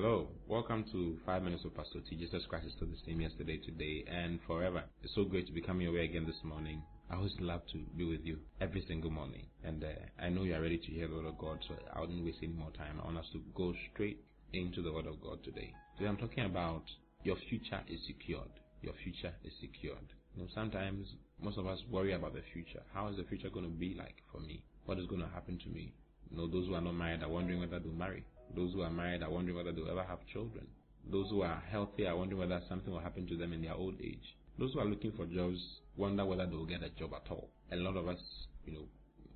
Hello, welcome to 5 Minutes of Pastor Oti. Jesus Christ is still the same yesterday, today, and forever. It's so great to be coming your way again this morning. I always love to be with you every single morning. And uh, I know you are ready to hear the Word of God, so I wouldn't waste any more time. I want us to go straight into the Word of God today. Today I'm talking about your future is secured. Your future is secured. You know, sometimes most of us worry about the future. How is the future going to be like for me? What is going to happen to me? You know, those who are not married are wondering whether they'll marry. Those who are married are wondering whether they'll ever have children. Those who are healthy are wondering whether something will happen to them in their old age. Those who are looking for jobs wonder whether they'll get a job at all. A lot of us, you know,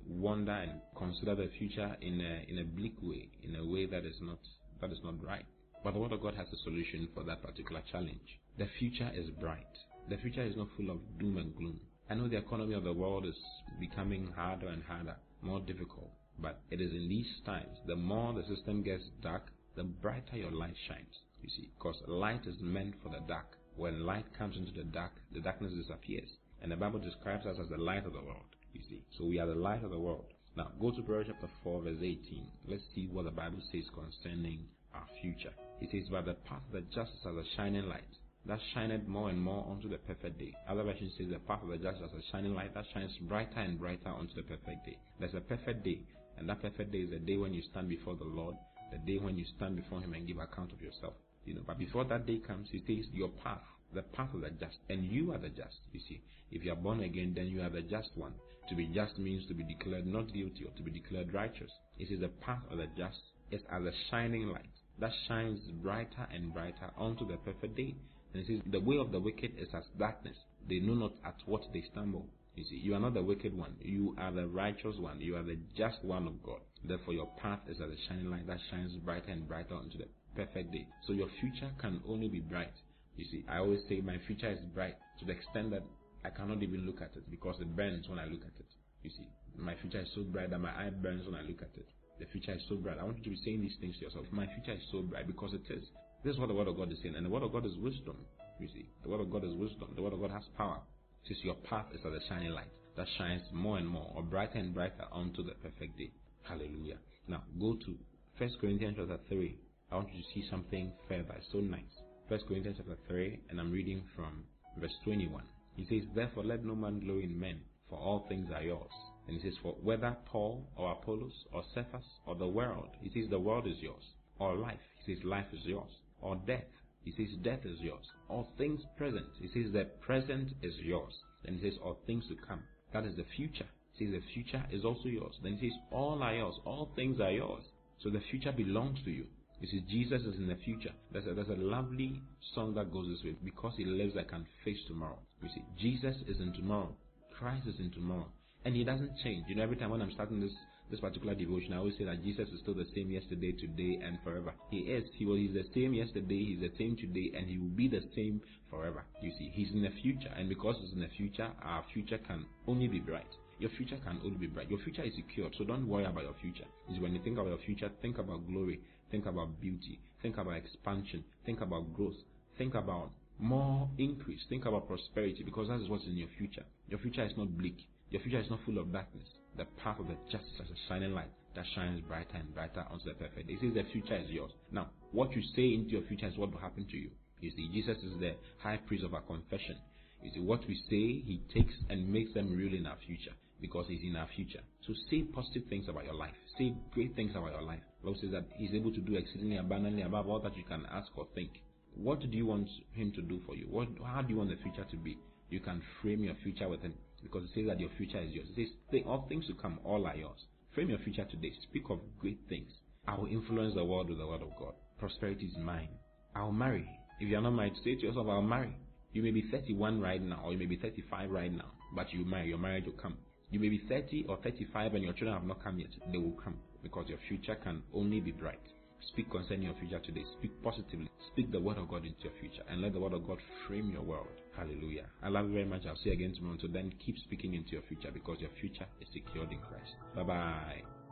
wonder and consider the future in a, in a bleak way, in a way that is not, that is not right. But the Word of God has a solution for that particular challenge. The future is bright. The future is not full of doom and gloom. I know the economy of the world is becoming harder and harder, more difficult. But it is in these times, the more the system gets dark, the brighter your light shines. You see, because light is meant for the dark. When light comes into the dark, the darkness disappears. And the Bible describes us as the light of the world. You see, so we are the light of the world. Now, go to Proverbs chapter 4, verse 18. Let's see what the Bible says concerning our future. It says, But the path of the just as a shining light, that shineth more and more unto the perfect day. Other version says the path of the just as a shining light that shines brighter and brighter unto the perfect day. There's a perfect day, and that perfect day is the day when you stand before the Lord, the day when you stand before Him and give account of yourself. You know, but before that day comes, He says your path, the path of the just, and you are the just. You see, if you are born again, then you are the just one. To be just means to be declared not guilty or to be declared righteous. It is the path of the just is as a shining light that shines brighter and brighter unto the perfect day. And it says, The way of the wicked is as darkness. They know not at what they stumble. You see, you are not the wicked one. You are the righteous one. You are the just one of God. Therefore, your path is as a shining light that shines brighter and brighter unto the perfect day. So your future can only be bright. You see, I always say my future is bright to the extent that I cannot even look at it because it burns when I look at it. You see, my future is so bright that my eye burns when I look at it. The future is so bright. I want you to be saying these things to yourself. My future is so bright because it is. This is what the Word of God is saying. And the Word of God is wisdom. You see, the Word of God is wisdom. The Word of God has power. Says your path is as a shining light that shines more and more or brighter and brighter unto the perfect day. Hallelujah. Now go to 1 Corinthians chapter 3. I want you to see something further. It's so nice. 1 Corinthians chapter 3, and I'm reading from verse 21. He says, Therefore let no man glory in men, for all things are yours. And he says, For whether Paul or Apollos or Cephas or the world, he says the world is yours. Or life, he says life is yours or death. He says death is yours. All things present. He says the present is yours. Then he says all things to come. That is the future. He says the future is also yours. Then he says all are yours. All things are yours. So the future belongs to you. You see, Jesus is in the future. There's a, there's a lovely song that goes this way. Because he lives, I can face tomorrow. You see, Jesus is in tomorrow. Christ is in tomorrow. And he doesn't change. You know, every time when I'm starting this this particular devotion, I always say that Jesus is still the same yesterday, today, and forever. He is. He was he's the same yesterday, he's the same today, and he will be the same forever. You see, he's in the future, and because he's in the future, our future can only be bright. Your future can only be bright. Your future is secured, so don't worry about your future. Is when you think about your future, think about glory, think about beauty, think about expansion, think about growth, think about more increase, think about prosperity, because that is what's in your future. Your future is not bleak. Your future is not full of darkness. The path of the just as a shining light that shines brighter and brighter unto the perfect. He says the future is yours. Now, what you say into your future is what will happen to you. You see, Jesus is the high priest of our confession. You see, what we say, he takes and makes them real in our future because he's in our future. So say positive things about your life. Say great things about your life. Bible says that he's able to do exceedingly abundantly above all that you can ask or think. What do you want him to do for you? What, how do you want the future to be? You can frame your future with because it says that your future is yours. It says, all things to come, all are yours. Frame your future today. Speak of great things. I will influence the world with the word of God. Prosperity is mine. I'll marry. If you are not married, say to yourself, I'll marry. You may be 31 right now, or you may be 35 right now, but you marry. Your marriage will come. You may be 30 or 35 and your children have not come yet. They will come because your future can only be bright. Speak concerning your future today. Speak positively. Speak the word of God into your future and let the word of God frame your world. Hallelujah. I love you very much. I'll see you again tomorrow. Until then, keep speaking into your future because your future is secured in Christ. Bye bye.